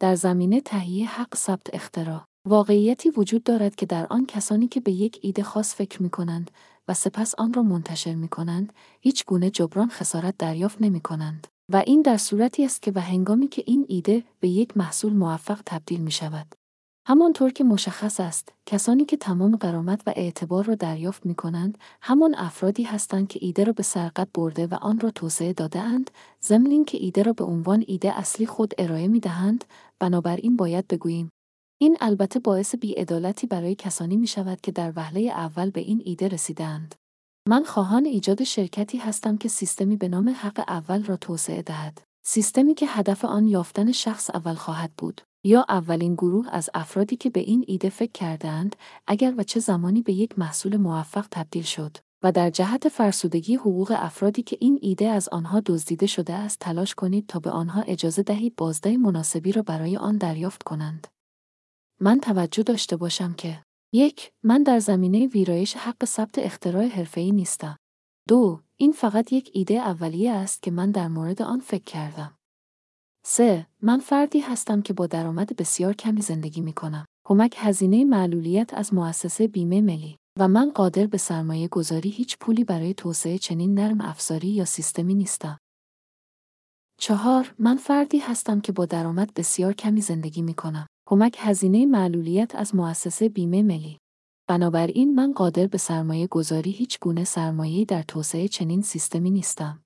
در زمینه تهیه حق ثبت اختراع واقعیتی وجود دارد که در آن کسانی که به یک ایده خاص فکر می کنند و سپس آن را منتشر می کنند، هیچ گونه جبران خسارت دریافت نمی کنند. و این در صورتی است که و هنگامی که این ایده به یک محصول موفق تبدیل می شود. همانطور که مشخص است، کسانی که تمام قرامت و اعتبار را دریافت می کنند، همان افرادی هستند که ایده را به سرقت برده و آن را توسعه داده اند، ضمن که ایده را به عنوان ایده اصلی خود ارائه می دهند، بنابراین باید بگوییم. این البته باعث بیعدالتی برای کسانی می شود که در وهله اول به این ایده رسیدند. من خواهان ایجاد شرکتی هستم که سیستمی به نام حق اول را توسعه دهد. سیستمی که هدف آن یافتن شخص اول خواهد بود. یا اولین گروه از افرادی که به این ایده فکر کردند اگر و چه زمانی به یک محصول موفق تبدیل شد و در جهت فرسودگی حقوق افرادی که این ایده از آنها دزدیده شده است تلاش کنید تا به آنها اجازه دهید بازده مناسبی را برای آن دریافت کنند. من توجه داشته باشم که یک من در زمینه ویرایش حق ثبت اختراع حرفه‌ای نیستم. دو این فقط یک ایده اولیه است که من در مورد آن فکر کردم. 3. من فردی هستم که با درآمد بسیار کمی زندگی می کنم. کمک هزینه معلولیت از مؤسسه بیمه ملی و من قادر به سرمایه گذاری هیچ پولی برای توسعه چنین نرم افزاری یا سیستمی نیستم. چهار من فردی هستم که با درآمد بسیار کمی زندگی می کنم. کمک هزینه معلولیت از مؤسسه بیمه ملی. بنابراین من قادر به سرمایه گذاری هیچ گونه سرمایه‌ای در توسعه چنین سیستمی نیستم.